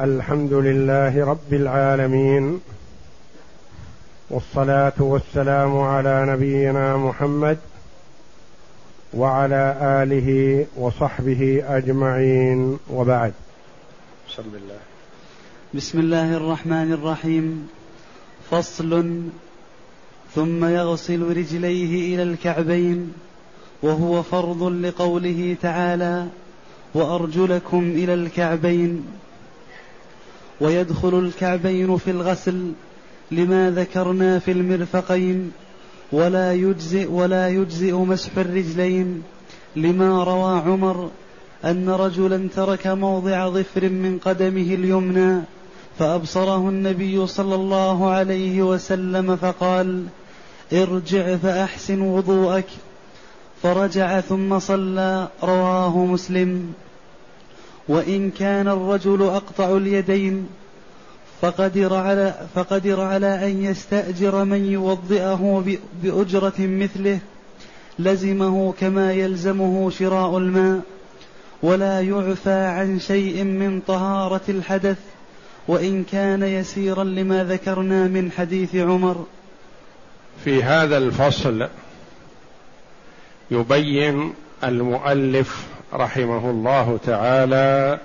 الحمد لله رب العالمين والصلاة والسلام على نبينا محمد وعلى آله وصحبه أجمعين وبعد. بسم الله. بسم الله الرحمن الرحيم. فصل ثم يغسل رجليه إلى الكعبين وهو فرض لقوله تعالى وأرجلكم إلى الكعبين ويدخل الكعبين في الغسل لما ذكرنا في المرفقين ولا يجزئ ولا يجزئ مسح الرجلين لما روى عمر أن رجلا ترك موضع ظفر من قدمه اليمنى فأبصره النبي صلى الله عليه وسلم فقال ارجع فأحسن وضوءك فرجع ثم صلى رواه مسلم. وإن كان الرجل أقطع اليدين فقدر على فقدر على أن يستأجر من يوضئه بأجرة مثله لزمه كما يلزمه شراء الماء ولا يعفى عن شيء من طهارة الحدث وإن كان يسيرا لما ذكرنا من حديث عمر. في هذا الفصل يبين المؤلف رحمه الله تعالى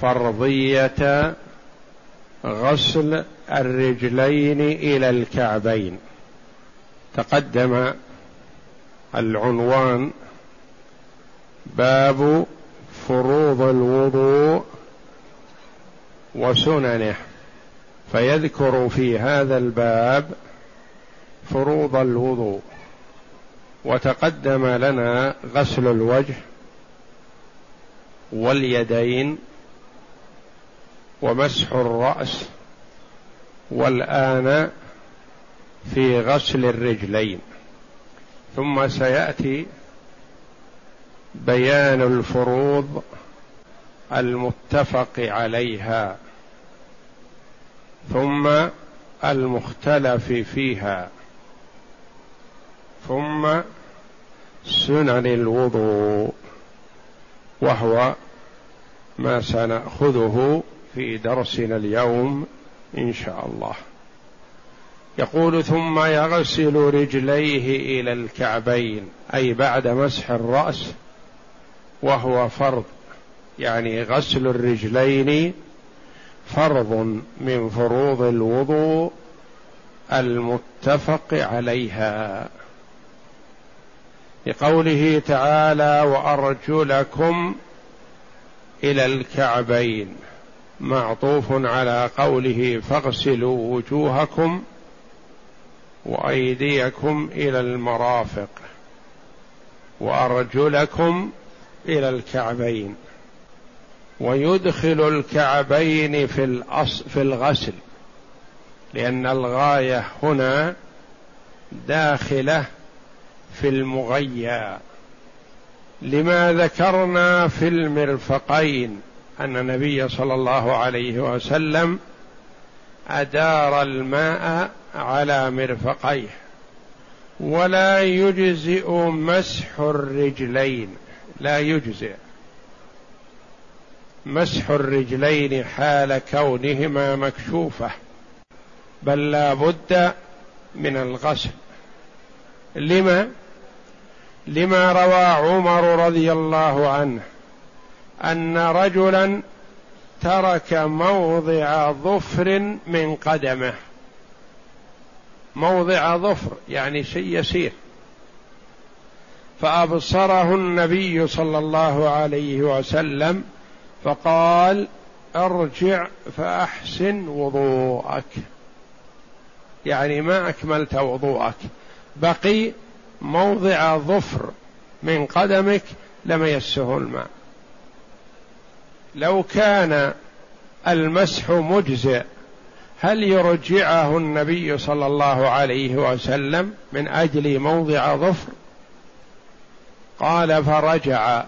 فرضية غسل الرجلين إلى الكعبين. تقدم العنوان باب فروض الوضوء وسننه. فيذكر في هذا الباب فروض الوضوء. وتقدم لنا غسل الوجه واليدين ومسح الرأس والآن في غسل الرجلين. ثم سيأتي بيان الفروض المتفق عليها ثم المختلف فيها ثم سنن الوضوء. وهو ما سنأخذه في درسنا اليوم إن شاء الله. يقول ثم يغسل رجليه إلى الكعبين أي بعد مسح الرأس وهو فرض. يعني غسل الرجلين فرض من فروض الوضوء المتفق عليها. لقوله تعالى وأرجلكم إلى الكعبين. معطوف على قوله فاغسلوا وجوهكم وأيديكم إلى المرافق. وأرجلكم إلى الكعبين. ويدخل الكعبين في الأص في الغسل. لأن الغاية هنا داخلة في المغيى. لما ذكرنا في المرفقين أن النبي صلى الله عليه وسلم أدار الماء على مرفقيه ولا يجزئ مسح الرجلين لا يجزئ مسح الرجلين حال كونهما مكشوفة بل لا بد من الغسل. لما؟ لما روى عمر رضي الله عنه أن رجلا ترك موضع ظفر من قدمه. موضع ظفر يعني شيء يسير. فأبصره النبي صلى الله عليه وسلم فقال ارجع فأحسن وضوءك. يعني ما أكملت وضوءك. بقي موضع ظفر من قدمك لم يسه الماء. لو كان المسح مجزئ هل يرجعه النبي صلى الله عليه وسلم من أجل موضع ظفر؟ قال فرجع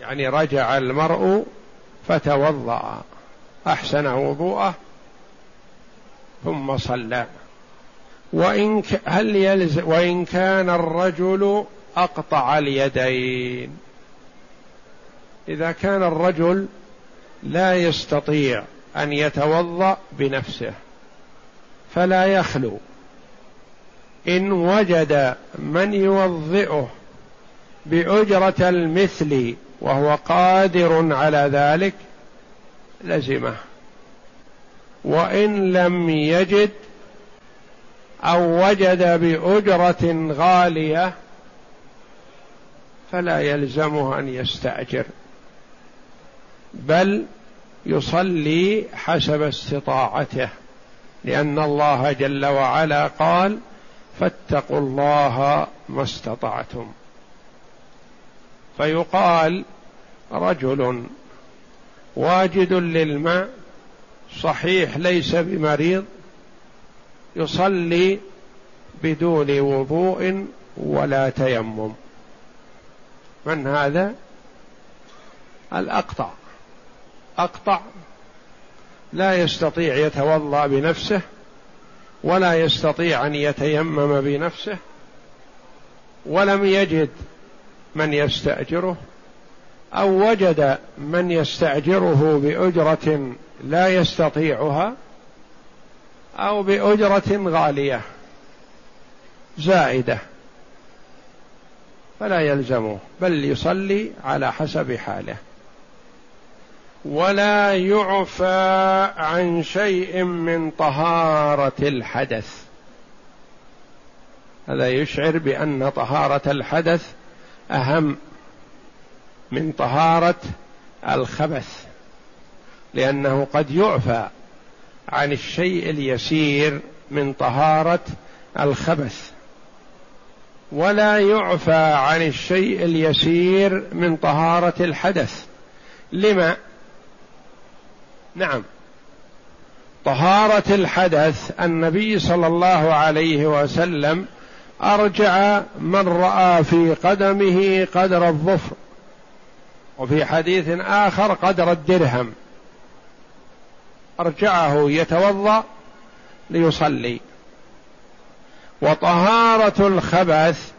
يعني رجع المرء فتوضأ أحسن وضوءه ثم صلى. وإن هل يلزم وإن كان الرجل أقطع اليدين. إذا كان الرجل لا يستطيع أن يتوضأ بنفسه فلا يخلو. إن وجد من يوضئه بأجرة المثل وهو قادر على ذلك لزمه. وإن لم يجد أو وجد بأجرة غالية فلا يلزمه أن يستأجر بل يصلي حسب استطاعته لأن الله جل وعلا قال فاتقوا الله ما استطعتم. فيقال رجل واجد للماء صحيح ليس بمريض يصلي بدون وضوء ولا تيمم. من هذا؟ الأقطع. أقطع. لا يستطيع يتوضأ بنفسه ولا يستطيع أن يتيمم بنفسه ولم يجد من يستأجره أو وجد من يستأجره بأجرة لا يستطيعها أو بأجرة غالية زائدة فلا يلزمه بل يصلي على حسب حاله. ولا يعفى عن شيء من طهارة الحدث. هذا يشعر بأن طهارة الحدث أهم من طهارة الخبث لأنه قد يعفى عن الشيء اليسير من طهارة الخبث ولا يعفى عن الشيء اليسير من طهارة الحدث. لما؟ نعم. طهارة الحدث النبي صلى الله عليه وسلم أرجع من رأى في قدمه قدر الظفر وفي حديث آخر قدر الدرهم. أرجعه يتوضأ ليصلي. وطهارة الخبث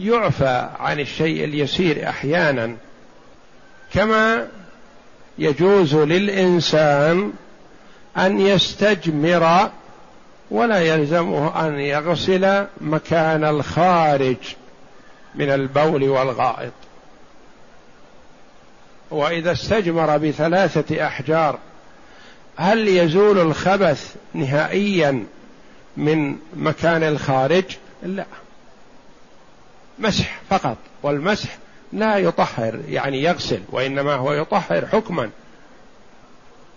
يعفى عن الشيء اليسير أحيانا. كما يجوز للإنسان أن يستجمر ولا يلزمه أن يغسل مكان الخارج من البول والغائط. وإذا استجمر بثلاثة أحجار هل يزول الخبث نهائيا من مكان الخارج؟ لا. مسح فقط. والمسح لا يطهر يعني يغسل وإنما هو يطهر حكما.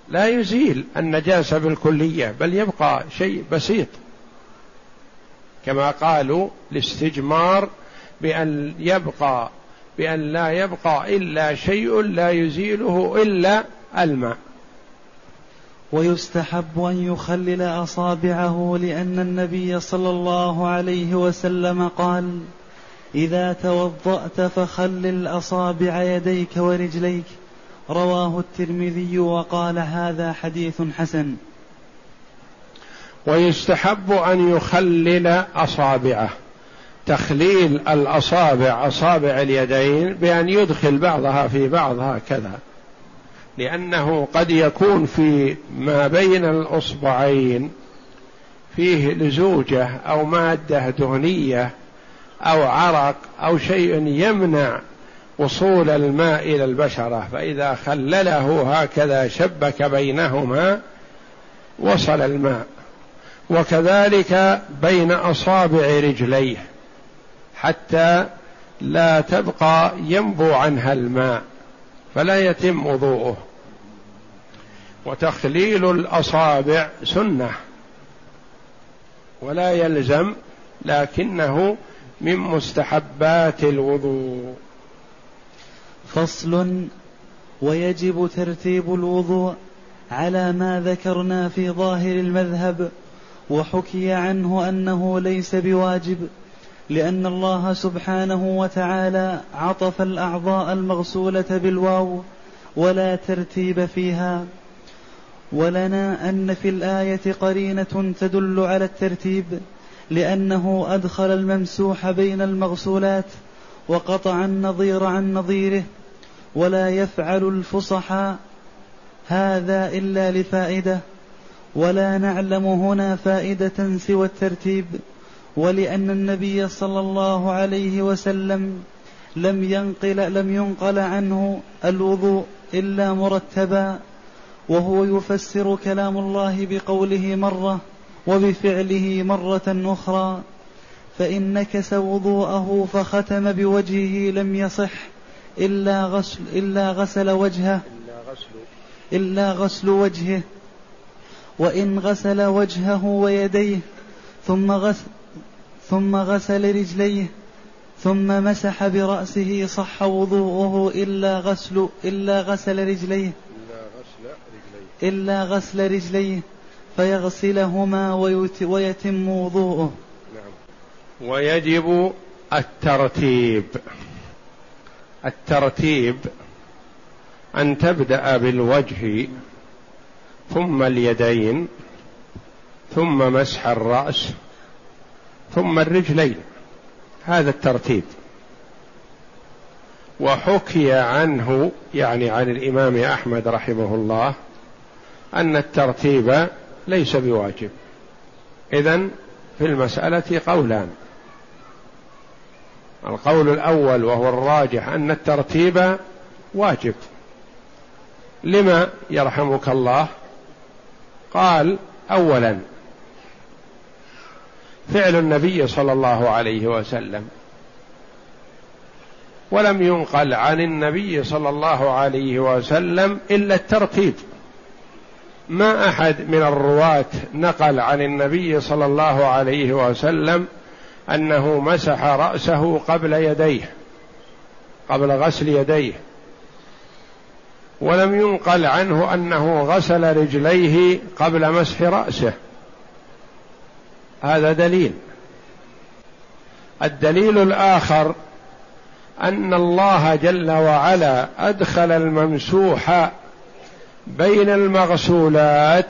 لا يزيل النجاسة بالكلية بل يبقى شيء بسيط. كما قالوا الاستجمار بأن يبقى بأن لا يبقى إلا شيء لا يزيله إلا الماء. ويستحب أن يخلل أصابعه لأن النبي صلى الله عليه وسلم قال إذا توضأت فخلل أصابع يديك ورجليك. رواه الترمذي وقال هذا حديث حسن. ويستحب أن يخلل أصابعه. تخليل الأصابع أصابع اليدين بأن يدخل بعضها في بعض هكذا. لأنه قد يكون في ما بين الأصبعين فيه لزوجة أو مادة دهنية أو عرق أو شيء يمنع وصول الماء إلى البشرة. فإذا خلله هكذا شبك بينهما وصل الماء. وكذلك بين أصابع رجليه حتى لا تبقى ينبو عنها الماء. فلا يتم وضوءه. وتخليل الأصابع سنة. ولا يلزم لكنه من مستحبات الوضوء. فصل ويجب ترتيب الوضوء على ما ذكرنا في ظاهر المذهب وحكي عنه أنه ليس بواجب. لأن الله سبحانه وتعالى عطف الأعضاء المغسولة بالواو ولا ترتيب فيها. ولنا أن في الآية قرينة تدل على الترتيب لأنه أدخل الممسوح بين المغسولات وقطع النظير عن نظيره ولا يفعل الفصحاء هذا إلا لفائدة ولا نعلم هنا فائدة سوى الترتيب. ولأن النبي صلى الله عليه وسلم لم ينقل لم ينقل عنه الوضوء إلا مرتبا وهو يفسر كلام الله بقوله مرة وبفعله مرة أخرى فإن نكس وضوءه فختم بوجهه لم يصح إلا غسل إلا غسل وجهه إلا غسل وجهه وإن غسل وجهه ويديه ثم غسل ثم غسل رجليه ثم مسح برأسه صح وضوءه إلا غسل إلا غسل رجليه. إلا غسل رجليه. فيغسلهما ويتم وضوءه. نعم. ويجب الترتيب. الترتيب أن تبدأ بالوجه ثم اليدين ثم مسح الرأس ثم الرجلين. هذا الترتيب. وحكي عنه يعني عن الإمام أحمد رحمه الله أن الترتيب ليس بواجب. اذا في المسألة قولان. القول الأول وهو الراجح أن الترتيب واجب. لما يرحمك الله؟ قال اولا فعل النبي صلى الله عليه وسلم. ولم ينقل عن النبي صلى الله عليه وسلم إلا الترتيب. ما أحد من الرواة نقل عن النبي صلى الله عليه وسلم أنه مسح رأسه قبل يديه قبل غسل يديه. ولم ينقل عنه أنه غسل رجليه قبل مسح رأسه. هذا دليل. الدليل الآخر أن الله جل وعلا أدخل الممسوح بين المغسولات.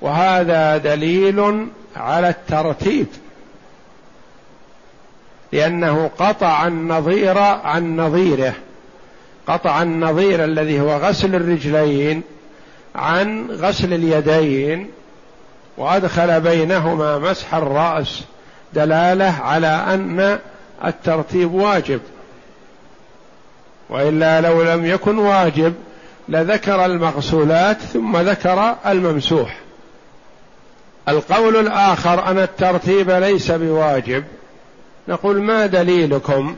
وهذا دليل على الترتيب. لأنه قطع النظير عن نظيره. قطع النظير الذي هو غسل الرجلين عن غسل اليدين. وأدخل بينهما مسح الرأس دلالة على أن الترتيب واجب. وإلا لو لم يكن واجب لذكر المغسولات ثم ذكر الممسوح. القول الآخر أن الترتيب ليس بواجب. نقول ما دليلكم؟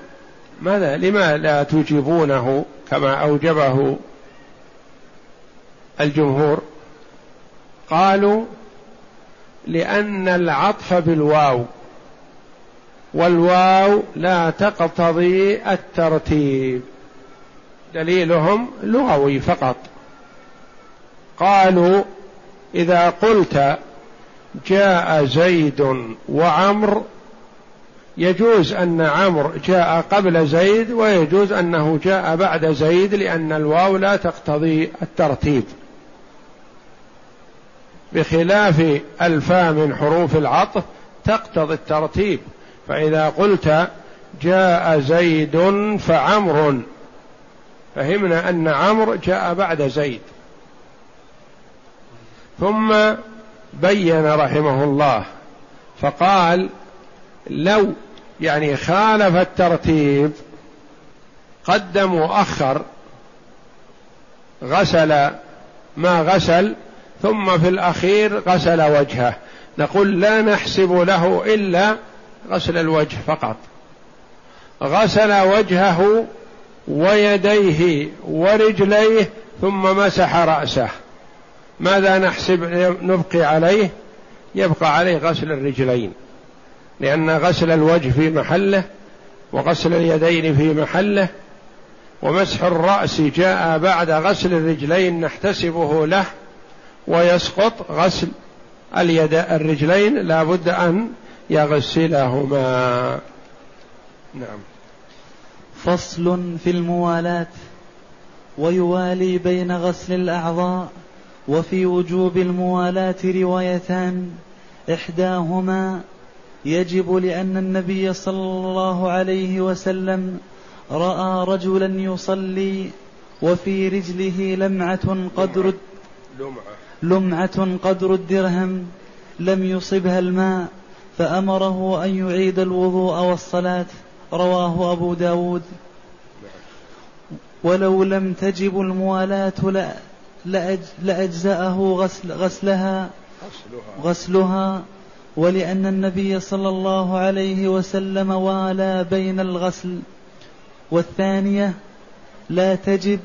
ماذا؟ لما لا تجيبونه كما أوجبه الجمهور؟ قالوا لأن العطف بالواو والواو لا تقتضي الترتيب دليلهم لغوي فقط. قالوا إذا قلت جاء زيد وعمر يجوز أن عمرو جاء قبل زيد ويجوز أنه جاء بعد زيد لأن الواو لا تقتضي الترتيب. بخلاف الفاء من حروف العطف تقتضي الترتيب. فإذا قلت جاء زيد فعمر. فهمنا أن عمرو جاء بعد زيد. ثم بين رحمه الله. فقال لو يعني خالف الترتيب قدم وأخر غسل ما غسل ثم في الأخير غسل وجهه. نقول لا نحسب له إلا غسل الوجه فقط. غسل وجهه ويديه ورجليه ثم مسح رأسه. ماذا نحسب نبقي عليه؟ يبقى عليه غسل الرجلين. لأن غسل الوجه في محله وغسل اليدين في محله ومسح الرأس جاء بعد غسل الرجلين نحتسبه له ويسقط غسل اليد الرجلين لا بد أن يغسلهما. نعم. فصل في الموالاة ويوالي بين غسل الأعضاء وفي وجوب الموالاة روايتان. إحداهما يجب لأن النبي صلى الله عليه وسلم رأى رجلا يصلي وفي رجله لمعة قدر لمعة. لمعة قدر الدرهم لم يصبها الماء فأمره أن يعيد الوضوء والصلاة رواه أبو داود. ولو لم تجب الموالاة لأجزأه غسل غسلها غسلها ولأن النبي صلى الله عليه وسلم والى بين الغسل. والثانية لا تجب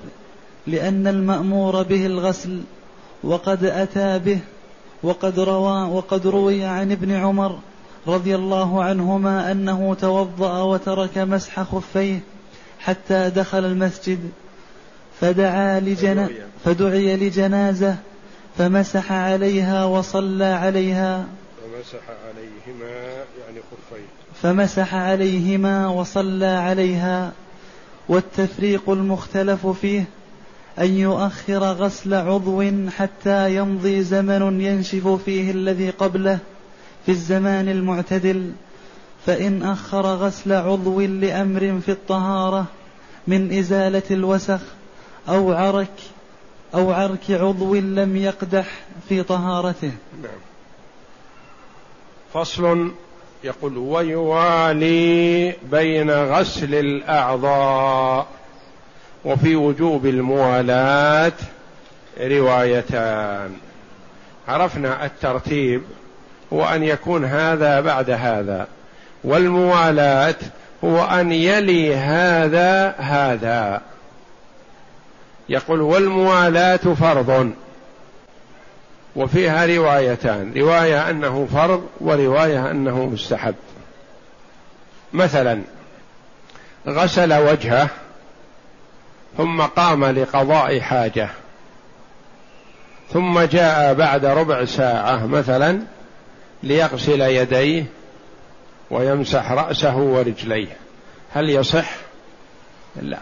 لأن المأمور به الغسل. وقد أتى به وقد روى وقد روي عن ابن عمر رضي الله عنهما أنه توضأ وترك مسح خفيه حتى دخل المسجد فدعا لجنا فدعي. لجنازة فمسح عليها وصلى عليها. فمسح عليهما يعني خفيه. فمسح عليهما وصلى عليها والتفريق المختلف فيه أن يؤخر غسل عضو حتى يمضي زمن ينشف فيه الذي قبله في الزمان المعتدل فإن أخر غسل عضو لأمر في الطهارة من إزالة الوسخ أو عرك أو عرك عضو لم يقدح في طهارته. نعم. فصل يقول ويوالي بين غسل الأعضاء وفي وجوب الموالاة روايتان. عرفنا الترتيب هو أن يكون هذا بعد هذا والموالاة هو أن يلي هذا هذا. يقول والموالاة فرض وفيها روايتان رواية أنه فرض ورواية أنه مستحب. مثلا غسل وجهه ثم قام لقضاء حاجة. ثم جاء بعد ربع ساعة مثلا ليغسل يديه ويمسح رأسه ورجليه. هل يصح؟ لا.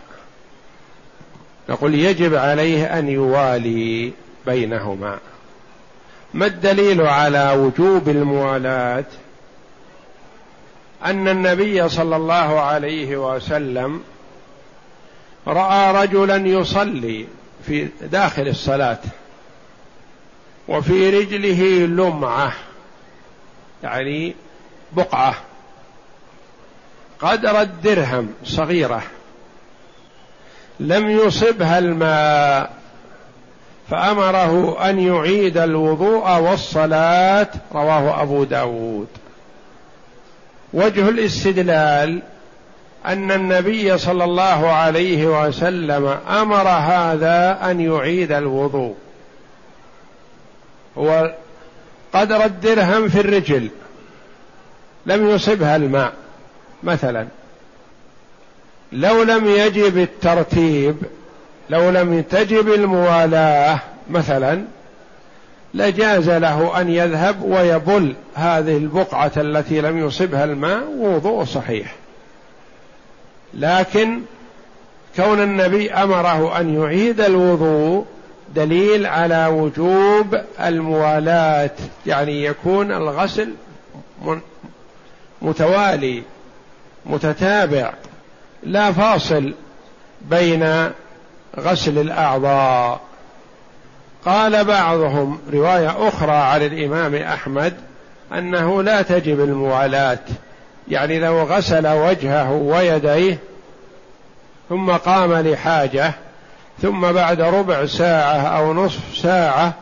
نقول يجب عليه أن يوالي بينهما. ما الدليل على وجوب الموالاة؟ أن النبي صلى الله عليه وسلم رأى رجلا يصلي في داخل الصلاة وفي رجله لمعة يعني بقعة قدر الدرهم صغيرة لم يصبها الماء فأمره أن يعيد الوضوء والصلاة رواه أبو داود. وجه الاستدلال أن النبي صلى الله عليه وسلم أمر هذا أن يعيد الوضوء. هو قدر الدرهم في الرجل لم يصبها الماء مثلا. لو لم يجب الترتيب لو لم تجب الموالاه مثلا لجاز له أن يذهب ويبل هذه البقعة التي لم يصبها الماء ووضوء صحيح. لكن كون النبي أمره أن يعيد الوضوء دليل على وجوب الموالاة يعني يكون الغسل متوالي متتابع لا فاصل بين غسل الأعضاء. قال بعضهم رواية أخرى عن الإمام أحمد أنه لا تجب الموالاة. يعني لو غسل وجهه ويديه ثم قام لحاجة ثم بعد ربع ساعة أو نصف ساعة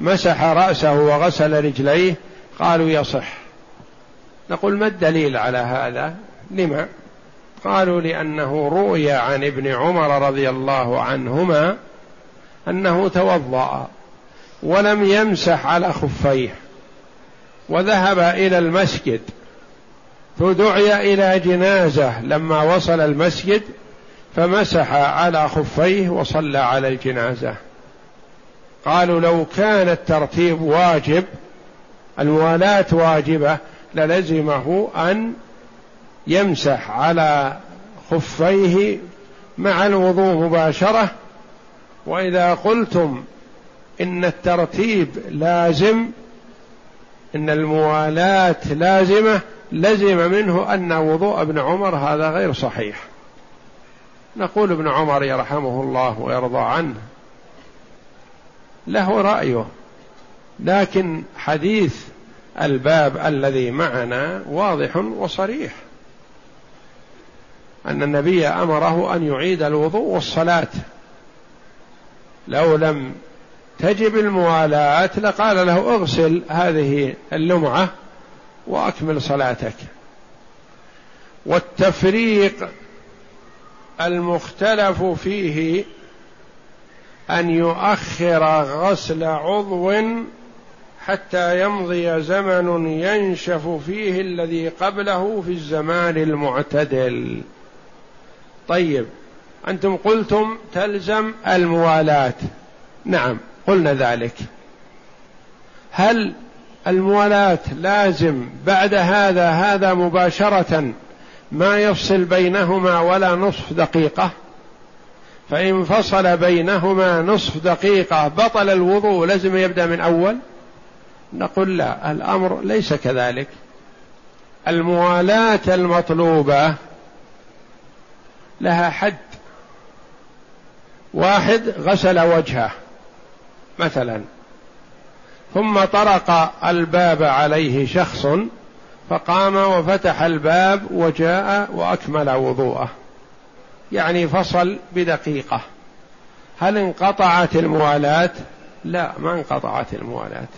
مسح رأسه وغسل رجليه قالوا يصح. نقول ما الدليل على هذا؟ لما؟ قالوا لأنه روي عن ابن عمر رضي الله عنهما أنه توضأ ولم يمسح على خفيه وذهب إلى المسجد. فدعي إلى جنازة لما وصل المسجد فمسح على خفيه وصلى على الجنازة. قالوا لو كان الترتيب واجب الموالاه واجبة للزمه أن يمسح على خفيه مع الوضوء مباشرة. وإذا قلتم إن الترتيب لازم إن الموالاة لازمة لزم منه أن وضوء ابن عمر هذا غير صحيح. نقول ابن عمر يرحمه الله ويرضى عنه. له رأيه. لكن حديث الباب الذي معنا واضح وصريح. أن النبي أمره أن يعيد الوضوء والصلاة. لو لم تجب الموالاة لقال له اغسل هذه اللمعة وأكمل صلاتك. والتفريق المختلف فيه أن يؤخر غسل عضو حتى يمضي زمن ينشف فيه الذي قبله في الزمان المعتدل. طيب أنتم قلتم تلزم الموالاة. نعم قلنا ذلك. هل الموالاه لازم بعد هذا هذا مباشره ما يفصل بينهما ولا نصف دقيقه. فإن فصل بينهما نصف دقيقة بطل الوضوء لازم يبدأ من أول. نقول لا الأمر ليس كذلك. الموالاة المطلوبة لها حد. واحد غسل وجهه مثلا. ثم طرق الباب عليه شخص فقام وفتح الباب وجاء وأكمل وضوءه. يعني فصل بدقيقة. هل انقطعت الموالاه لا ما انقطعت الموالاه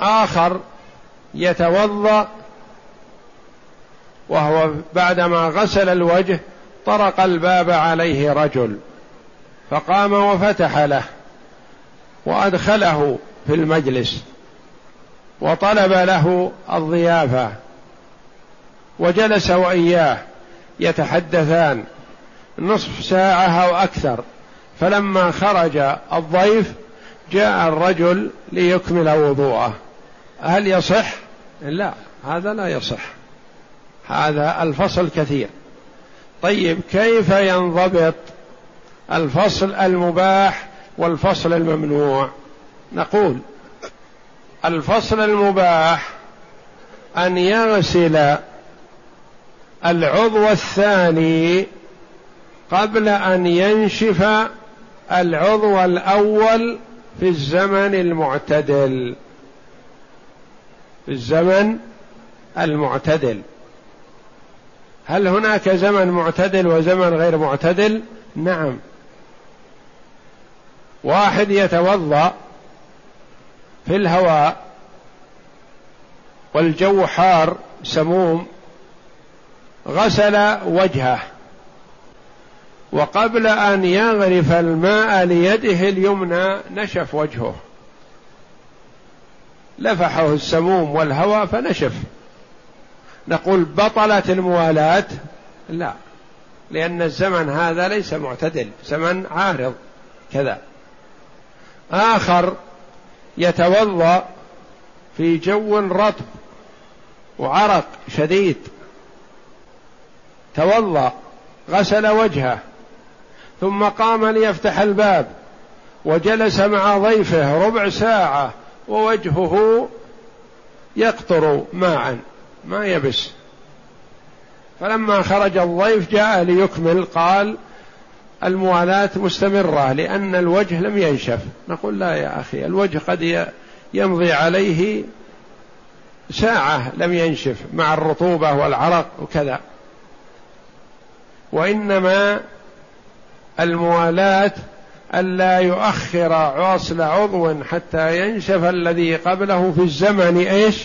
آخر يتوضأ وهو بعدما غسل الوجه طرق الباب عليه رجل فقام وفتح له. وأدخله في المجلس وطلب له الضيافة وجلس وإياه يتحدثان نصف ساعة أو أكثر. فلما خرج الضيف جاء الرجل ليكمل وضوءه. هل يصح؟ لا هذا لا يصح. هذا الفصل كثير. طيب كيف ينضبط الفصل المباح والفصل الممنوع. نقول الفصل المباح أن يغسل العضو الثاني قبل أن ينشف العضو الأول في الزمن المعتدل. في الزمن المعتدل. هل هناك زمن معتدل وزمن غير معتدل؟ نعم. واحد يتوضأ في الهواء والجو حار سموم غسل وجهه. وقبل أن يغرف الماء ليده اليمنى نشف وجهه. لفحه السموم والهواء فنشف. نقول بطلت الموالاة؟ لا لأن الزمن هذا ليس معتدل زمن عارض كذا. آخر يتوضأ في جو رطب وعرق شديد. توضأ غسل وجهه ثم قام ليفتح الباب وجلس مع ضيفه ربع ساعة ووجهه يقطر ماء ما يبس. فلما خرج الضيف جاء ليكمل قال الموالاة مستمرة لأن الوجه لم ينشف. نقول لا يا أخي الوجه قد يمضي عليه ساعة لم ينشف مع الرطوبة والعرق وكذا. وإنما الموالاة ألا يؤخر عاصل عضو حتى ينشف الذي قبله في الزمن إيش؟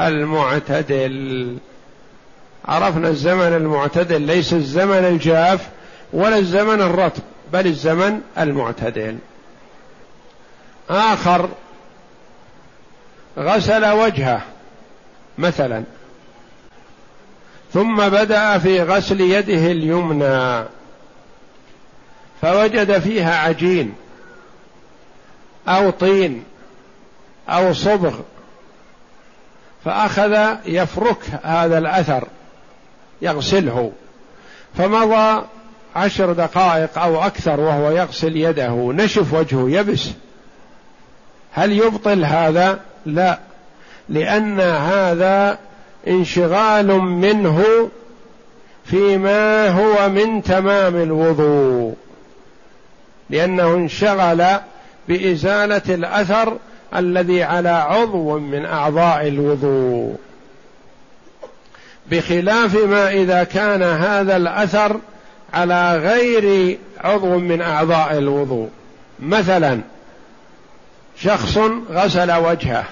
المعتدل. عرفنا الزمن المعتدل ليس الزمن الجاف. ولا الزمن الرطب بل الزمن المعتدل. آخر غسل وجهه مثلا. ثم بدأ في غسل يده اليمنى. فوجد فيها عجين أو طين أو صبغ. فأخذ يفرك هذا الأثر يغسله. فمضى عشر دقائق أو أكثر وهو يغسل يده نشف وجهه يبس. هل يبطل هذا؟ لا لأن هذا انشغال منه فيما هو من تمام الوضوء لأنه انشغل بإزالة الأثر الذي على عضو من أعضاء الوضوء. بخلاف ما إذا كان هذا الأثر على غير عضو من أعضاء الوضوء. مثلا شخص غسل وجهه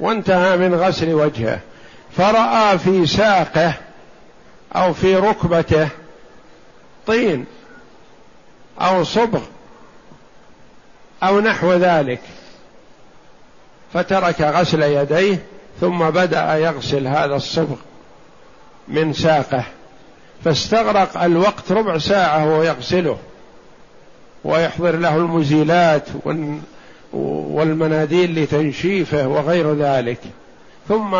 وانتهى من غسل وجهه فرأى في ساقه أو في ركبته طين أو صبغ أو نحو ذلك. فترك غسل يديه ثم بدأ يغسل هذا الصبغ من ساقه. فاستغرق الوقت ربع ساعة وهو يغسله ويحضر له المزيلات والمناديل لتنشيفه وغير ذلك. ثم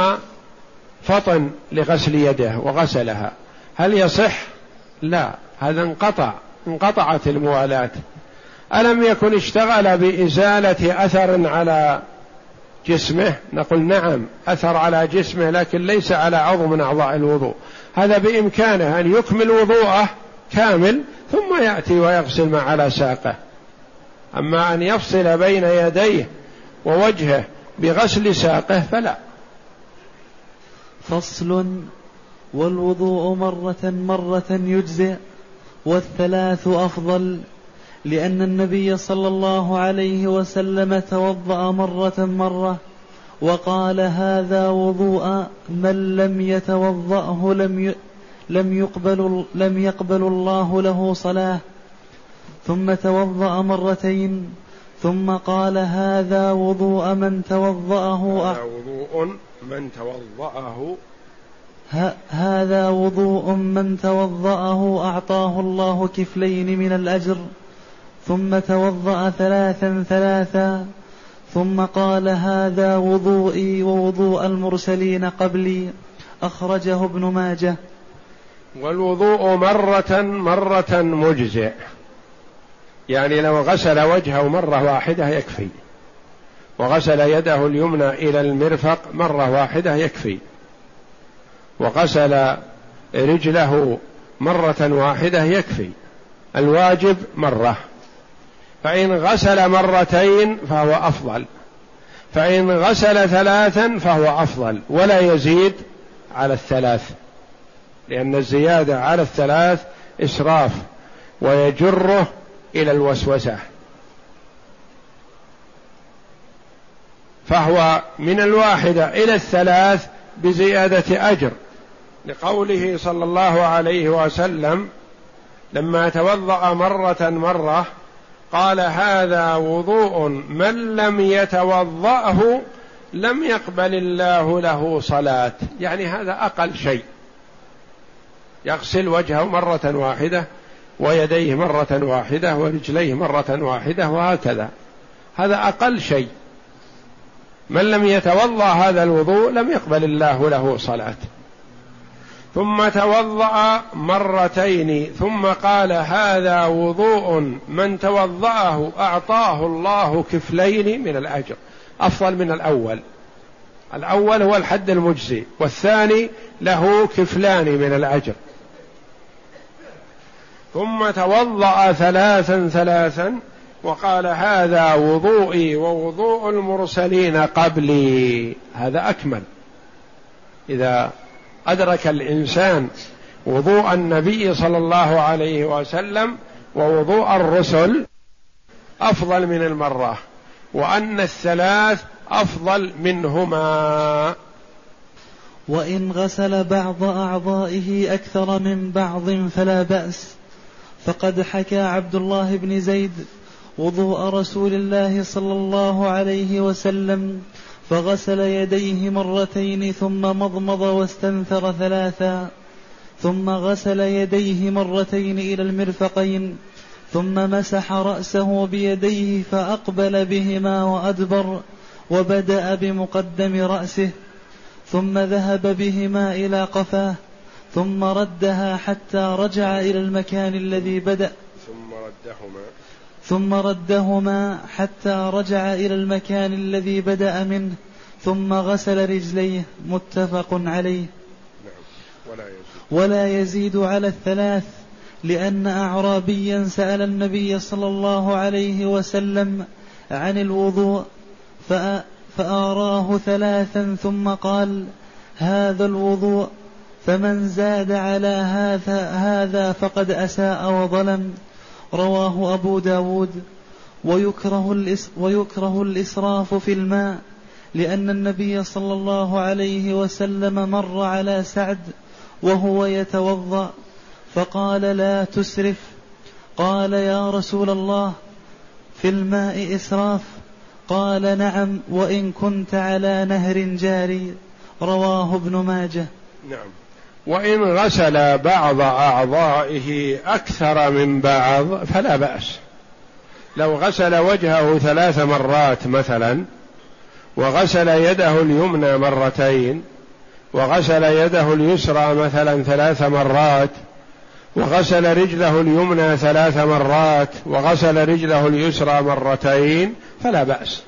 فطن لغسل يده وغسلها. هل يصح؟ لا هذا انقطع انقطعت الموالاة. ألم يكن اشتغل بإزالة أثر على جسمه؟ نقول نعم أثر على جسمه لكن ليس على عضو من أعضاء الوضوء. هذا بإمكانه أن يكمل وضوءه كامل ثم يأتي ويغسل ما على ساقه. أما أن يفصل بين يديه ووجهه بغسل ساقه فلا. فصل والوضوء مرة مرة يجزئ والثلاث أفضل لأن النبي صلى الله عليه وسلم توضأ مرة مرة وقال هذا وضوء من لم يتوضأه لم لم يقبل لم يقبل الله له صلاة. ثم توضأ مرتين. ثم قال هذا وضوء من توضأه هذا وضوء من توضأه. هذا وضوء من توضأه أعطاه الله كفلين من الأجر. ثم توضأ ثلاثا ثلاثا. ثم قال هذا وضوئي ووضوء المرسلين قبلي. أخرجه ابن ماجه. والوضوء مرة مرة مجزئ. يعني لو غسل وجهه مرة واحدة يكفي. وغسل يده اليمنى إلى المرفق مرة واحدة يكفي. وغسل رجله مرة واحدة يكفي. الواجب مرة. فإن غسل مرتين فهو أفضل. فإن غسل ثلاثا فهو أفضل ولا يزيد على الثلاث لأن الزيادة على الثلاث إسراف ويجره إلى الوسوسة. فهو من الواحدة إلى الثلاث بزيادة أجر. لقوله صلى الله عليه وسلم لما توضأ مرة مرة قال هذا وضوء من لم يتوضأه لم يقبل الله له صلاة. يعني هذا أقل شيء. يغسل وجهه مرة واحدة ويديه مرة واحدة ورجليه مرة واحدة وهكذا. هذا أقل شيء. من لم يتوضأ هذا الوضوء لم يقبل الله له صلاة. ثم توضأ مرتين ثم قال هذا وضوء من توضأه أعطاه الله كفلين من الأجر. أفضل من الأول. الأول هو الحد المجزي والثاني له كفلان من الأجر. ثم توضأ ثلاثا ثلاثا وقال هذا وضوئي ووضوء المرسلين قبلي. هذا أكمل. إذا أدرك الإنسان وضوء النبي صلى الله عليه وسلم ووضوء الرسل أفضل من المرة وأن الثلاث أفضل منهما. وإن غسل بعض أعضائه أكثر من بعض فلا بأس. فقد حكى عبد الله بن زيد وضوء رسول الله صلى الله عليه وسلم فغسل يديه مرتين ثم مضمض واستنثر ثلاثا ثم غسل يديه مرتين إلى المرفقين ثم مسح رأسه بيديه فأقبل بهما وأدبر وبدأ بمقدم رأسه ثم ذهب بهما إلى قفاه ثم ردها حتى رجع إلى المكان الذي بدأ. ثم ردهما. ثم ردهما حتى رجع إلى المكان الذي بدأ منه ثم غسل رجليه متفق عليه. ولا يزيد على الثلاث لأن أعرابيا سأل النبي صلى الله عليه وسلم عن الوضوء فآراه ثلاثا ثم قال هذا الوضوء فمن زاد على هذا هذا فقد أساء وظلم. رواه أبو داود. ويكره, ويكره الإسراف في الماء لأن النبي صلى الله عليه وسلم مر على سعد وهو يتوضأ فقال لا تسرف. قال يا رسول الله في الماء إسراف. قال نعم وإن كنت على نهر جاري. رواه ابن ماجه. نعم. وإن غسل بعض أعضائه أكثر من بعض فلا بأس. لو غسل وجهه ثلاث مرات مثلا وغسل يده اليمنى مرتين وغسل يده اليسرى مثلا ثلاث مرات وغسل رجله اليمنى ثلاث مرات وغسل رجله اليسرى مرتين فلا بأس.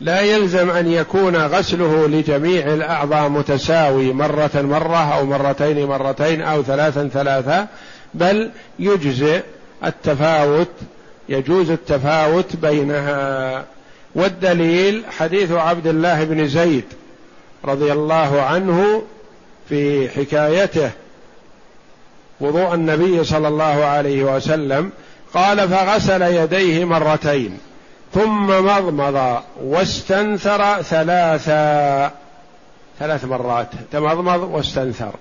لا يلزم أن يكون غسله لجميع الأعضاء متساوي مرة مرة أو مرتين مرتين أو ثلاثا ثلاثا بل يجزئ التفاوت يجوز التفاوت بينها. والدليل حديث عبد الله بن زيد رضي الله عنه في حكايته وضوء النبي صلى الله عليه وسلم قال فغسل يديه مرتين. ثم مضمض واستنثر ثلاثا ثلاث مرات تمضمض واستنثر.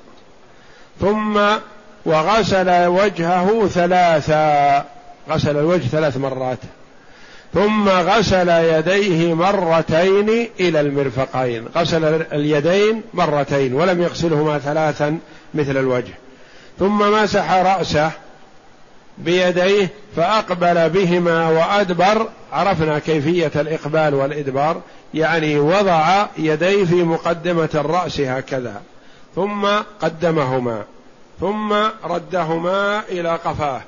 ثم وغسل وجهه ثلاثا غسل الوجه ثلاث مرات. ثم غسل يديه مرتين إلى المرفقين. غسل اليدين مرتين ولم يغسلهما ثلاثا مثل الوجه. ثم مسح رأسه بيديه فأقبل بهما وأدبر. عرفنا كيفية الإقبال والإدبار يعني وضع يديه في مقدمة الرأس هكذا ثم قدمهما ثم ردهما إلى قفاه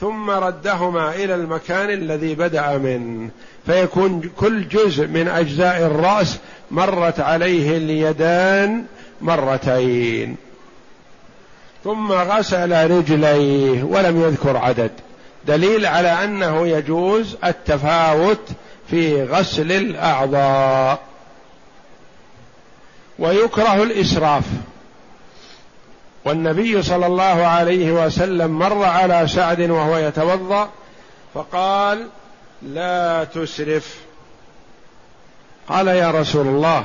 ثم ردهما إلى المكان الذي بدأ منه فيكون كل جزء من أجزاء الرأس مرت عليه اليدان مرتين. ثم غسل رجليه ولم يذكر عدد. دليل على أنه يجوز التفاوت في غسل الأعضاء. ويكره الإسراف. والنبي صلى الله عليه وسلم مر على سعد وهو يتوضأ فقال لا تسرف. قال يا رسول الله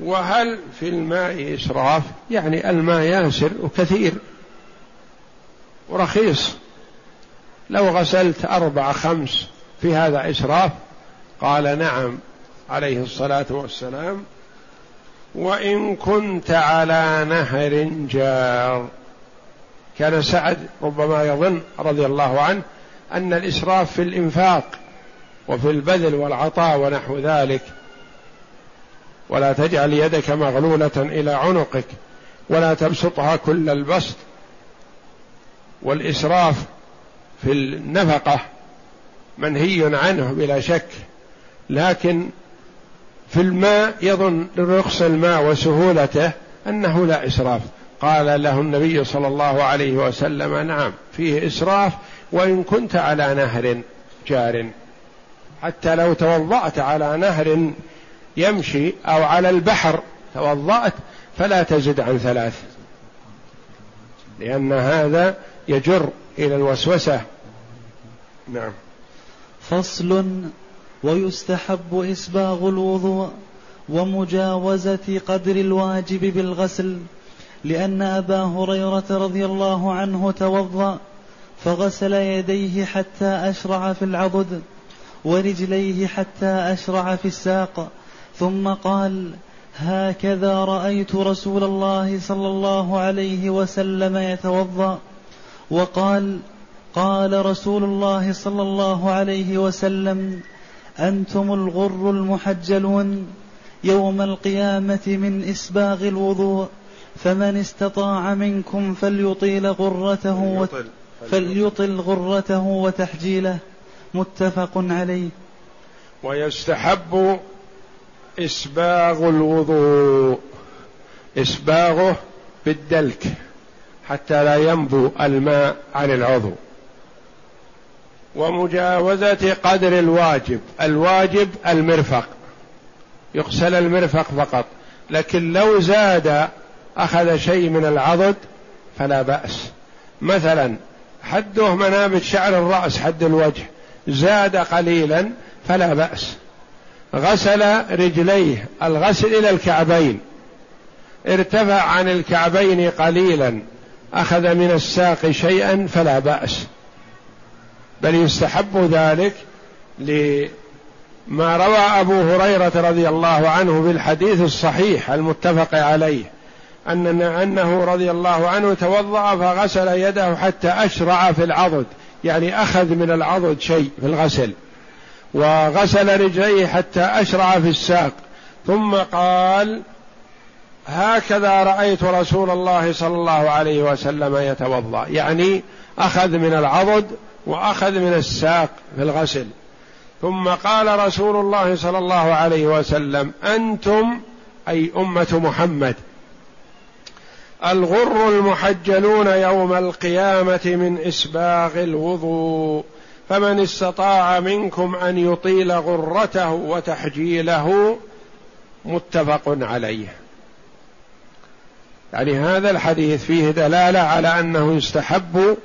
وهل في الماء إسراف؟ يعني الماء ياسر وكثير. ورخيص. لو غسلت أربع خمس في هذا إسراف قال نعم عليه الصلاة والسلام وإن كنت على نهر جار. كان سعد ربما يظن رضي الله عنه أن الإسراف في الإنفاق وفي البذل والعطاء ونحو ذلك. ولا تجعل يدك مغلولة إلى عنقك ولا تبسطها كل البسط والإسراف في النفقة منهي عنه بلا شك لكن في الماء يظن لرخص الماء وسهولته أنه لا إسراف. قال له النبي صلى الله عليه وسلم نعم فيه إسراف وإن كنت على نهر جار. حتى لو توضأت على نهر يمشي أو على البحر توضأت فلا تزد عن ثلاث لأن هذا يجر إلى الوسوسة. نعم. فصل ويستحب إسباغ الوضوء ومجاوزة قدر الواجب بالغسل لأن أبا هريرة رضي الله عنه توضأ فغسل يديه حتى أشرع في العضد ورجليه حتى أشرع في الساق. ثم قال هكذا رأيت رسول الله صلى الله عليه وسلم يتوضأ وقال قال رسول الله صلى الله عليه وسلم أنتم الغر المحجلون يوم القيامة من إسباغ الوضوء فمن استطاع منكم فليطيل غرته فليطل غرته وتحجيله متفق عليه. ويستحب إسباغ الوضوء إسباغه بالدلك. حتى لا ينبو الماء عن العضو. ومجاوزة قدر الواجب. الواجب المرفق. يغسل المرفق فقط. لكن لو زاد أخذ شيء من العضد فلا بأس. مثلا حده منابت شعر الرأس حد الوجه. زاد قليلا فلا بأس. غسل رجليه. الغسل إلى الكعبين. ارتفع عن الكعبين قليلا. أخذ من الساق شيئا فلا بأس. بل يستحب ذلك لما روى أبو هريرة رضي الله عنه بالحديث الصحيح المتفق عليه أن أنه رضي الله عنه توضأ فغسل يده حتى أشرع في العضد يعني أخذ من العضد شيء في الغسل وغسل رجليه حتى أشرع في الساق. ثم قال هكذا رأيت رسول الله صلى الله عليه وسلم يتوضأ. يعني أخذ من العضد وأخذ من الساق في الغسل. ثم قال رسول الله صلى الله عليه وسلم أنتم أي أمة محمد. الغر المحجلون يوم القيامة من إسباغ الوضوء. فمن استطاع منكم أن يطيل غرته وتحجيله متفق عليه. يعني هذا الحديث فيه دلالة على أنه يستحب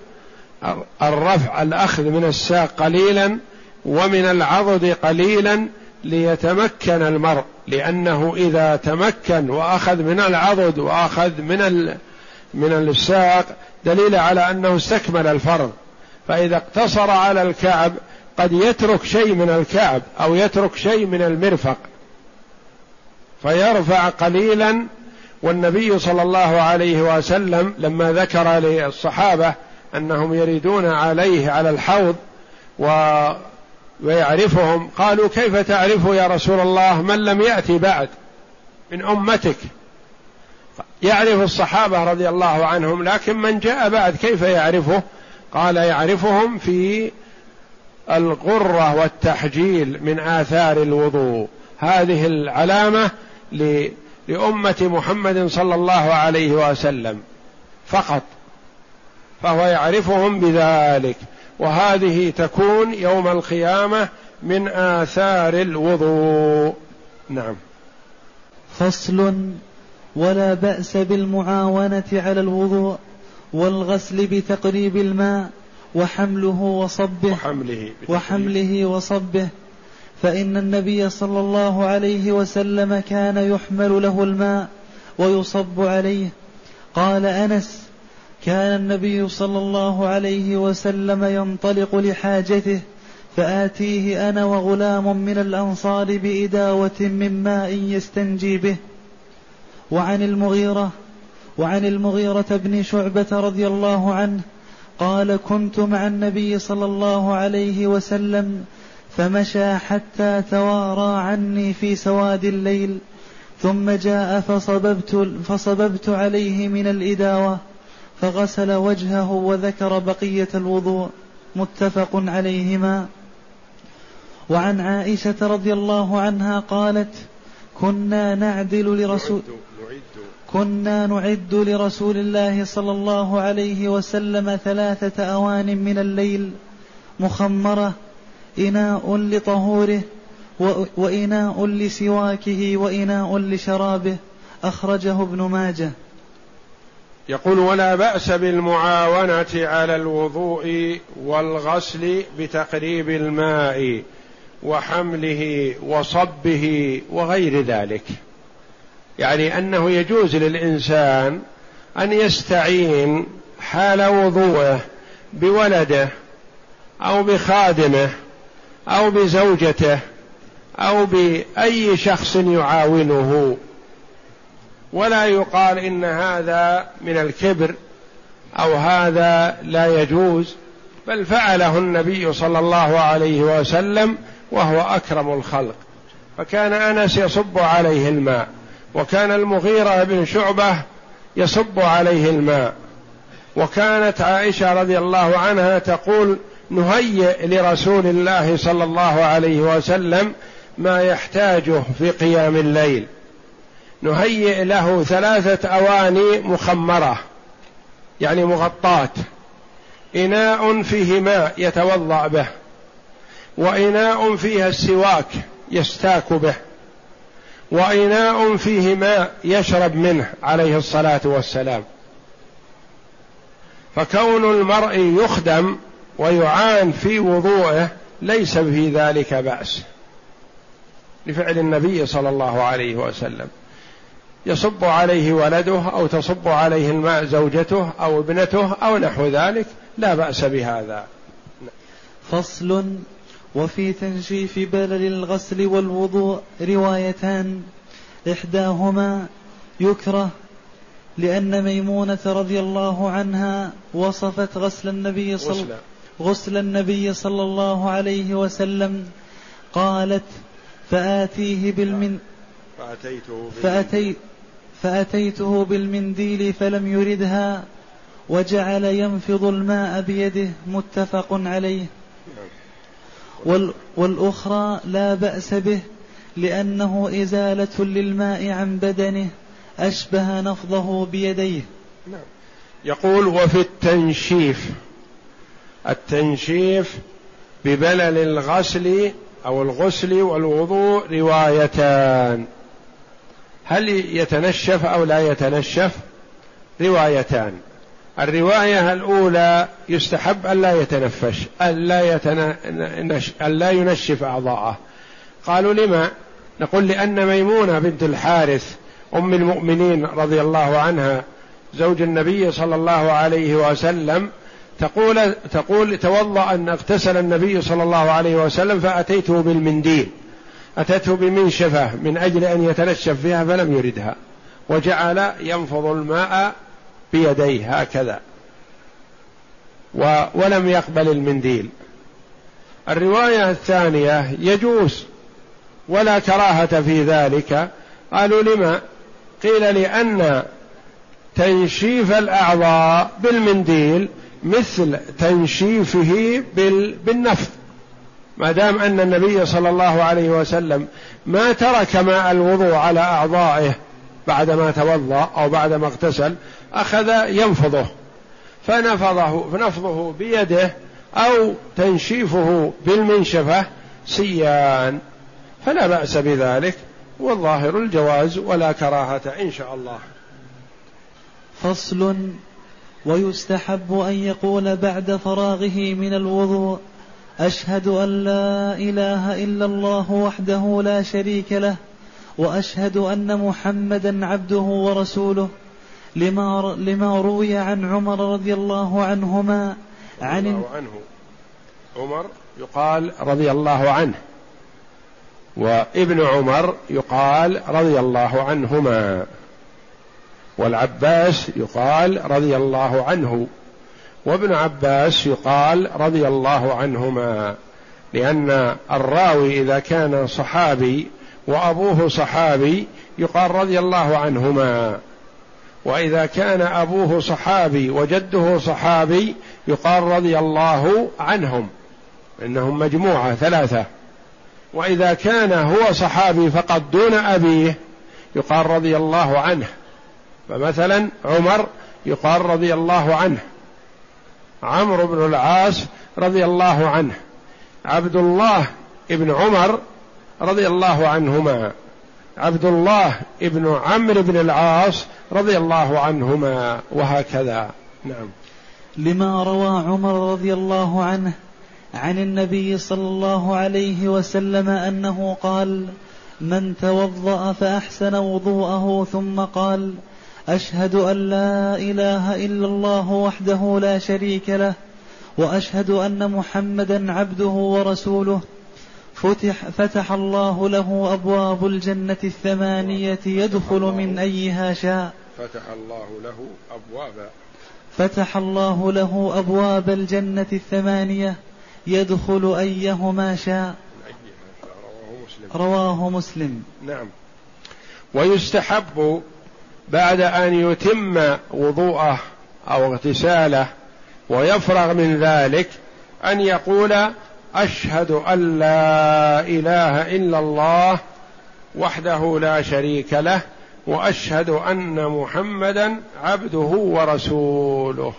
الرفع الأخذ من الساق قليلا ومن العضد قليلا ليتمكن المرء لأنه إذا تمكن وأخذ من العضد وأخذ من من الساق دليل على أنه استكمل الفرض. فإذا اقتصر على الكعب قد يترك شيء من الكعب أو يترك شيء من المرفق فيرفع قليلا والنبي صلى الله عليه وسلم لما ذكر للصحابة أنهم يريدون عليه على الحوض و ويعرفهم قالوا كيف تعرف يا رسول الله من لم يأتي بعد؟ من أمتك. يعرف الصحابة رضي الله عنهم لكن من جاء بعد كيف يعرفه؟ قال يعرفهم في الغرة والتحجيل من آثار الوضوء. هذه العلامة لأمة محمد صلى الله عليه وسلم فقط فهو يعرفهم بذلك. وهذه تكون يوم القيامة من آثار الوضوء. نعم. فصل ولا بأس بالمعاونة على الوضوء والغسل بتقريب الماء وحمله وصبه وحمله, وحمله وصبه فإن النبي صلى الله عليه وسلم كان يحمل له الماء ويصب عليه. قال أنس كان النبي صلى الله عليه وسلم ينطلق لحاجته فآتيه أنا وغلام من الأنصار بإداوة من ماء يستنجي به. وعن المغيرة وعن المغيرة بن شعبة رضي الله عنه قال كنت مع النبي صلى الله عليه وسلم فمشى حتى توارى عني في سواد الليل ثم جاء فصببت, فصببت عليه من الإداوة فغسل وجهه وذكر بقية الوضوء متفق عليهما. وعن عائشة رضي الله عنها قالت كنا نعدل لرسول كنا نعد لرسول الله صلى الله عليه وسلم ثلاثة أوان من الليل مخمرة إناء لطهوره وإناء لسواكه وإناء لشرابه أخرجه ابن ماجه. يقول ولا بأس بالمعاونة على الوضوء والغسل بتقريب الماء وحمله وصبه وغير ذلك. يعني أنه يجوز للإنسان أن يستعين حال وضوءه بولده أو بخادمه أو بزوجته أو بأي شخص يعاونه. ولا يقال إن هذا من الكبر أو هذا لا يجوز بل فعله النبي صلى الله عليه وسلم وهو أكرم الخلق. فكان أنس يصب عليه الماء وكان المغيرة بن شعبة يصب عليه الماء. وكانت عائشة رضي الله عنها تقول نهيئ لرسول الله صلى الله عليه وسلم ما يحتاجه في قيام الليل. نهيئ له ثلاثة أواني مخمرة يعني مغطاة. إناء فيه ماء يتوضأ به وإناء فيها السواك يستاك به وإناء فيه ماء يشرب منه عليه الصلاة والسلام. فكون المرء يخدم ويعان في وضوءه ليس في ذلك بأس لفعل النبي صلى الله عليه وسلم. يصب عليه ولده أو تصب عليه الماء زوجته أو ابنته أو نحو ذلك لا بأس بهذا. فصل وفي تنشيف بلل الغسل والوضوء روايتان إحداهما يكره لأن ميمونة رضي الله عنها وصفت غسل النبي صلى غسل, غسل النبي صلى الله عليه وسلم قالت فآتيه بالمن فأتيته فأتي فأتيته بالمنديل فلم يردها وجعل ينفض الماء بيده متفق عليه وال والأخرى لا بأس به لأنه إزالة للماء عن بدنه أشبه نفضه بيديه. يقول وفي التنشيف التنشيف ببلل الغسل أو الغسل والوضوء روايتان. هل يتنشف أو لا يتنشف؟ روايتان. الرواية الأولى يستحب ألا يتنفش يتنش ألا ينشف أعضاءه. قالوا لما؟ نقول لأن ميمونة بنت الحارث أم المؤمنين رضي الله عنها زوج النبي صلى الله عليه وسلم تقول تقول توضأ أن اغتسل النبي صلى الله عليه وسلم فأتيته بالمنديل. أتته بمنشفة من أجل أن يتنشف فيها فلم يردها. وجعل ينفض الماء بيديه هكذا. و ولم يقبل المنديل. الرواية الثانية يجوز ولا كراهة في ذلك. قالوا لما؟ قيل لأن تنشيف الأعضاء بالمنديل مثل تنشيفه بالنفض ما دام أن النبي صلى الله عليه وسلم ما ترك ماء الوضوء على أعضائه بعدما توضأ أو بعدما اغتسل أخذ ينفضه. فنفضه فنفضه بيده أو تنشيفه بالمنشفة سيان فلا بأس بذلك. والظاهر الجواز ولا كراهة إن شاء الله. فصل ويستحب أن يقول بعد فراغه من الوضوء أشهد أن لا إله إلا الله وحده لا شريك له وأشهد أن محمدا عبده ورسوله لما لما روي عن عمر رضي الله عنهما عن الله عنه. عمر يقال رضي الله عنه وابن عمر يقال رضي الله عنهما. والعباس يقال رضي الله عنه. وابن عباس يقال رضي الله عنهما لأن الراوي إذا كان صحابي وأبوه صحابي يقال رضي الله عنهما. وإذا كان أبوه صحابي وجده صحابي يقال رضي الله عنهم إنهم مجموعة ثلاثة. وإذا كان هو صحابي فقط دون أبيه يقال رضي الله عنه. فمثلا عمر يقال رضي الله عنه عمرو بن العاص رضي الله عنه عبد الله بن عمر رضي الله عنهما عبد الله بن عمرو بن العاص رضي الله عنهما وهكذا. نعم. لما روى عمر رضي الله عنه عن النبي صلى الله عليه وسلم أنه قال من توضأ فأحسن وضوءه. ثم قال أشهد أن لا إله إلا الله وحده لا شريك له وأشهد أن محمدا عبده ورسوله. فتح فتح الله له أبواب الجنة الثمانية يدخل من أيها شاء. فتح الله له أبواب. فتح الله له أبواب الجنة الثمانية يدخل أيهما شاء. رواه مسلم. رواه مسلم. نعم. ويستحب بعد أن يتم وضوءه أو اغتساله ويفرغ من ذلك أن يقول أشهد أن لا إله إلا الله وحده لا شريك له وأشهد أن محمدا عبده ورسوله.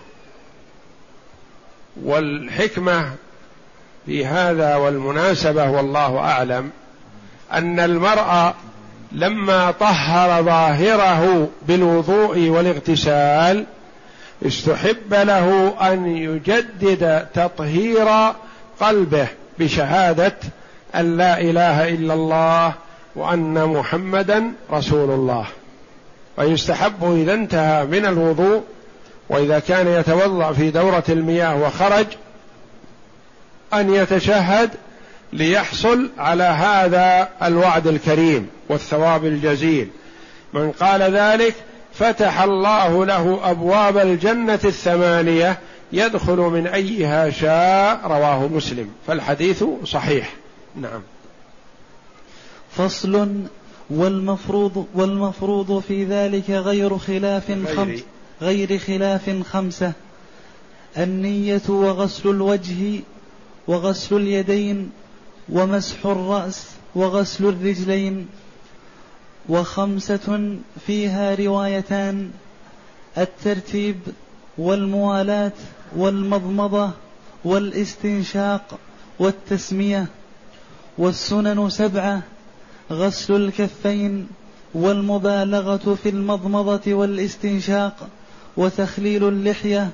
والحكمة في هذا والمناسبة والله أعلم أن المرء لما طهر ظاهره بالوضوء والاغتسال استحب له أن يجدد تطهير قلبه بشهادة أن لا إله إلا الله وأن محمدا رسول الله. ويستحب إذا انتهى من الوضوء وإذا كان يتوضأ في دورة المياه وخرج أن يتشهد ليحصل على هذا الوعد الكريم والثواب الجزيل. من قال ذلك فتح الله له أبواب الجنة الثمانية يدخل من أيها شاء رواه مسلم. فالحديث صحيح. نعم. فصل والمفروض والمفروض في ذلك غير خلاف خمس غير خلاف خمسة. النية وغسل الوجه وغسل اليدين ومسح الرأس وغسل الرجلين وخمسة فيها روايتان الترتيب والموالاة والمضمضة والاستنشاق والتسمية والسنن سبعة غسل الكفين والمبالغة في المضمضة والاستنشاق وتخليل اللحية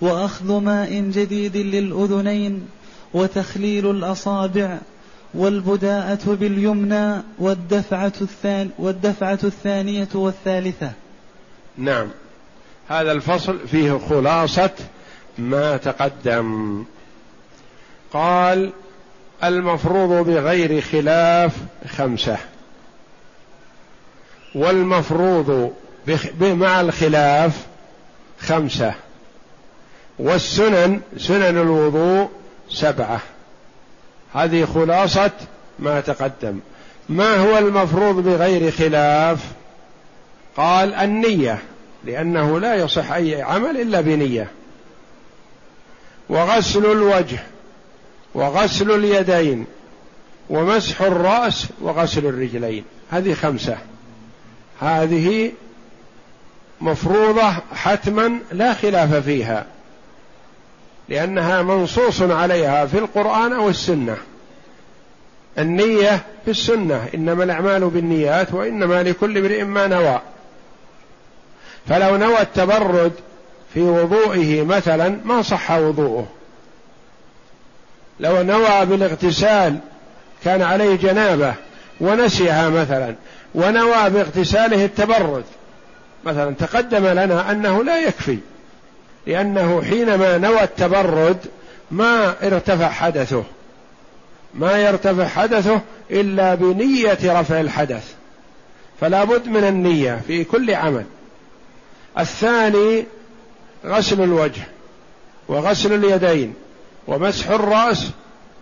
وأخذ ماء جديد للأذنين وتخليل الأصابع والبداءة باليمنى والدفعة الثانية والدفعة الثانية والثالثة. نعم. هذا الفصل فيه خلاصة ما تقدم. قال المفروض بغير خلاف خمسة والمفروض مع الخلاف خمسة والسنن سنن الوضوء سبعة. هذه خلاصة ما تقدم. ما هو المفروض بغير خلاف؟ قال النية لأنه لا يصح أي عمل إلا بنية. وغسل الوجه وغسل اليدين ومسح الرأس وغسل الرجلين. هذه خمسة. هذه مفروضة حتما لا خلاف فيها. لأنها منصوص عليها في القرآن أو السنة. النية في السنة إنما الأعمال بالنيات وإنما لكل امرئ ما نوى. فلو نوى التبرد في وضوئه مثلا ما صح وضوءه. لو نوى بالاغتسال كان عليه جنابة ونسيها مثلا ونوى باغتساله التبرد. مثلا تقدم لنا أنه لا يكفي. لأنه حينما نوى التبرد ما ارتفع حدثه ما يرتفع حدثه إلا بنية رفع الحدث فلا بد من النية في كل عمل. الثاني غسل الوجه وغسل اليدين ومسح الرأس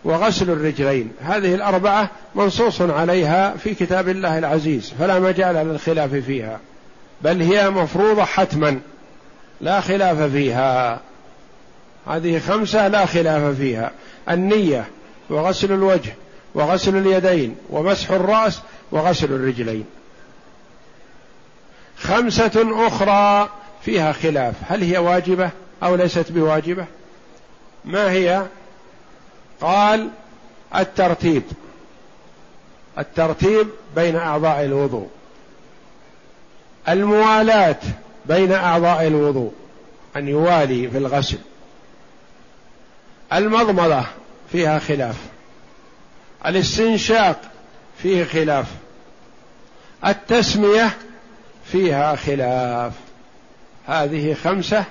وغسل الرجلين هذه الأربعة منصوص عليها في كتاب الله العزيز فلا مجال للخلاف فيها بل هي مفروضة حتما. لا خلاف فيها. هذه خمسة لا خلاف فيها. النية وغسل الوجه وغسل اليدين ومسح الرأس وغسل الرجلين. خمسة أخرى فيها خلاف. هل هي واجبة أو ليست بواجبة؟ ما هي؟ قال الترتيب. الترتيب بين أعضاء الوضوء. الموالاة. بين أعضاء الوضوء أن يوالي في الغسل. المضمضة فيها خلاف. الاستنشاق فيه خلاف. التسمية فيها خلاف. هذه خمسة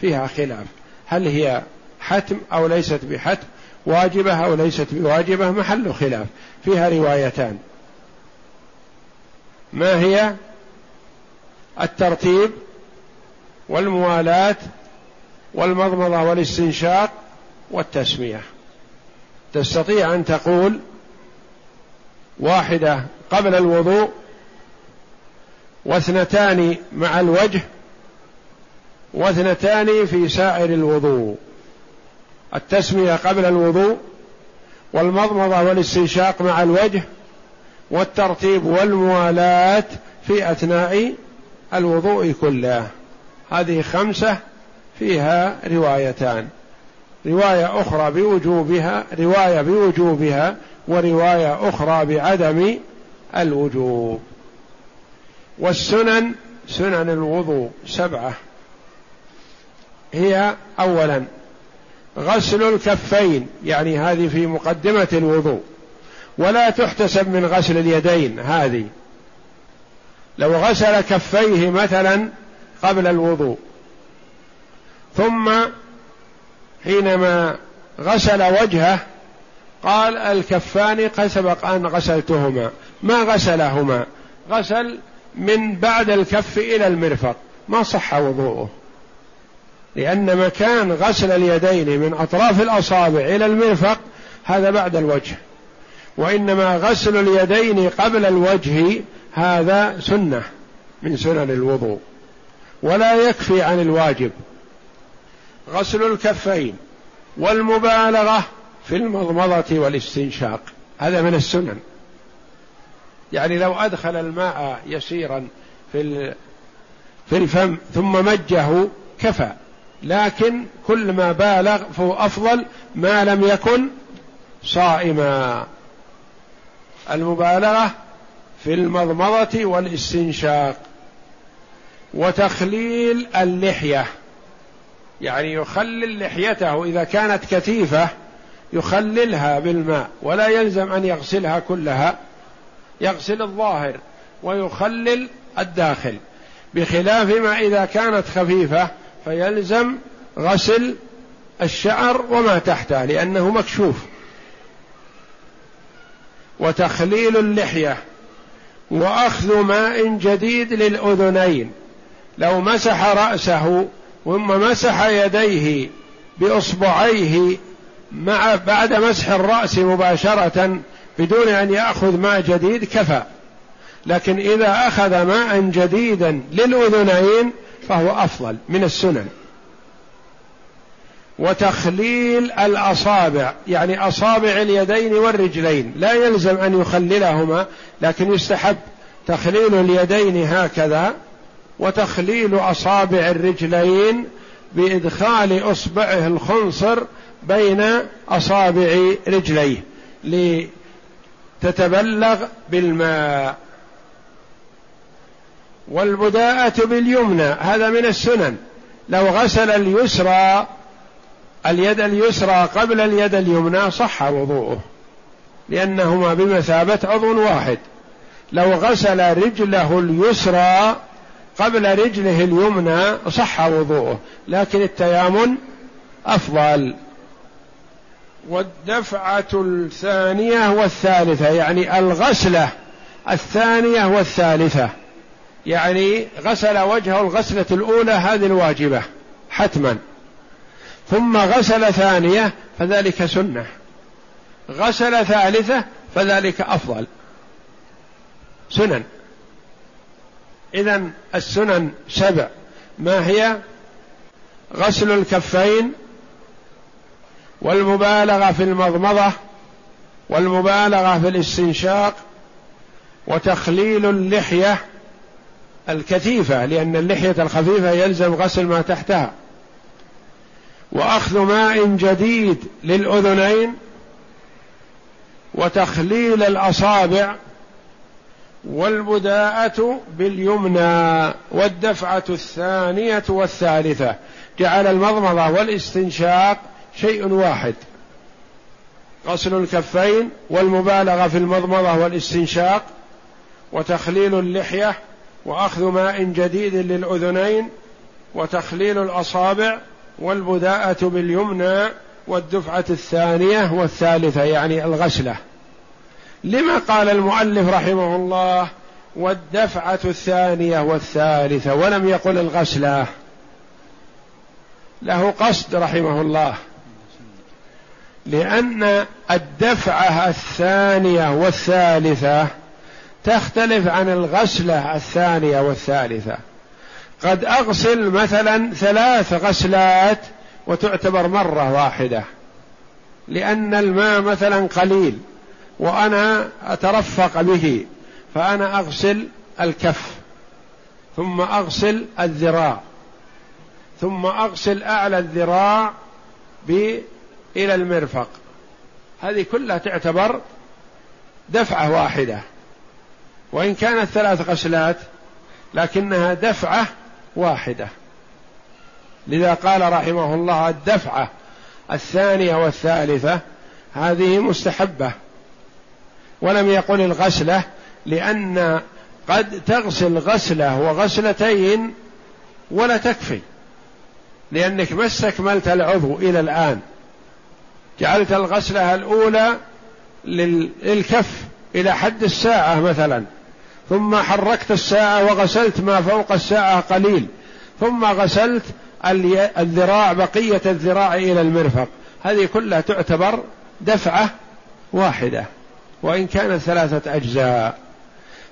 فيها خلاف. هل هي حتم أو ليست بحتم؟ واجبة أو ليست بواجبة؟ محل خلاف. فيها روايتان. ما هي؟ الترتيب والموالاة والمضمضة والاستنشاق والتسمية. تستطيع أن تقول واحدة قبل الوضوء واثنتان مع الوجه واثنتان في سائر الوضوء. التسمية قبل الوضوء والمضمضة والاستنشاق مع الوجه والترتيب والموالاة في أثناء الوضوء كله. هذه خمسة فيها روايتان. رواية أخرى بوجوبها رواية بوجوبها ورواية أخرى بعدم الوجوب. والسنن سنن الوضوء سبعة. هي اولا غسل الكفين يعني هذه في مقدمة الوضوء. ولا تحتسب من غسل اليدين هذه. لو غسل كفيه مثلا قبل الوضوء ثم حينما غسل وجهه قال الكفان قد سبق أن غسلتهما. ما غسلهما؟ غسل من بعد الكف إلى المرفق. ما صح وضوءه. لأن مكان غسل اليدين من أطراف الأصابع إلى المرفق هذا بعد الوجه. وإنما غسل اليدين قبل الوجه هذا سنة من سنن الوضوء ولا يكفي عن الواجب. غسل الكفين والمبالغة في المضمضة والاستنشاق هذا من السنن. يعني لو أدخل الماء يسيرا في في الفم ثم مجه كفى. لكن كل ما بالغ فهو أفضل ما لم يكن صائما. المبالغة في المضمضة والاستنشاق وتخليل اللحية. يعني يخلل لحيته إذا كانت كثيفة يخللها بالماء ولا يلزم أن يغسلها كلها يغسل الظاهر ويخلل الداخل. بخلاف ما إذا كانت خفيفة فيلزم غسل الشعر وما تحته لأنه مكشوف. وتخليل اللحية. وأخذ ماء جديد للأذنين. لو مسح رأسه ثم مسح يديه بإصبعيه مع بعد مسح الرأس مباشرة بدون أن يأخذ ماء جديد كفى. لكن إذا أخذ ماء جديدا للأذنين فهو أفضل من السنن. وتخليل الأصابع يعني أصابع اليدين والرجلين. لا يلزم أن يخللهما لكن يستحب تخليل اليدين هكذا وتخليل أصابع الرجلين بإدخال أصبعه الخنصر بين أصابع رجليه لتتبلغ بالماء. والبداءة باليمنى هذا من السنن. لو غسل اليسرى اليد اليسرى قبل اليد اليمنى صح وضوءه لأنهما بمثابة عضو واحد. لو غسل رجله اليسرى قبل رجله اليمنى صح وضوءه لكن التيامن أفضل. والدفعة الثانية والثالثة يعني الغسلة الثانية والثالثة. يعني غسل وجهه الغسلة الأولى هذه الواجبة حتما. ثم غسل ثانية فذلك سنة. غسل ثالثة فذلك أفضل. سنن. إذا السنن سبع. ما هي؟ غسل الكفين والمبالغة في المضمضة والمبالغة في الاستنشاق وتخليل اللحية الكثيفة لأن اللحية الخفيفة يلزم غسل ما تحتها. وأخذ ماء جديد للأذنين وتخليل الأصابع والبداءة باليمنى والدفعة الثانية والثالثة. جعل المضمضة والاستنشاق شيء واحد. غسل الكفين والمبالغة في المضمضة والاستنشاق وتخليل اللحية وأخذ ماء جديد للأذنين وتخليل الأصابع والبداءة باليمنى والدفعة الثانية والثالثة يعني الغسله لما قال المؤلف رحمه الله والدفعة الثانية والثالثة ولم يقل الغسله له قصد رحمه الله. لأن الدفعة الثانية والثالثة تختلف عن الغسله الثانية والثالثة. قد أغسل مثلا ثلاث غسلات وتعتبر مرة واحدة لأن الماء مثلا قليل وأنا أترفق به فأنا أغسل الكف ثم أغسل الذراع ثم أغسل أعلى الذراع إلى المرفق. هذه كلها تعتبر دفعة واحدة وإن كانت ثلاث غسلات لكنها دفعة واحدة. لذا قال رحمه الله الدفعة الثانية والثالثة هذه مستحبة. ولم يقل الغسلة لأن قد تغسل غسلة وغسلتين ولا تكفي. لأنك ما استكملت العضو إلى الآن. جعلت الغسلة الأولى للكف إلى حد الساعة مثلا. ثم حركت الساعة وغسلت ما فوق الساعة قليل. ثم غسلت الذراع بقية الذراع إلى المرفق. هذه كلها تعتبر دفعة واحدة وإن كانت ثلاثة أجزاء.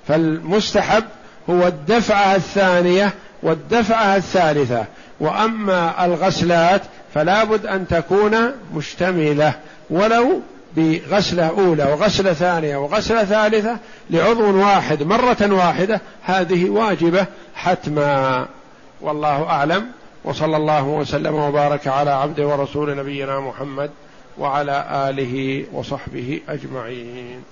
فالمستحب هو الدفعة الثانية والدفعة الثالثة. وأما الغسلات فلا بد أن تكون مشتملة ولو بغسلة أولى وغسلة ثانية وغسلة ثالثة لعضو واحد مرة واحدة هذه واجبة حتما. والله أعلم. وصلى الله وسلم وبارك على عبد ورسول نبينا محمد وعلى آله وصحبه أجمعين.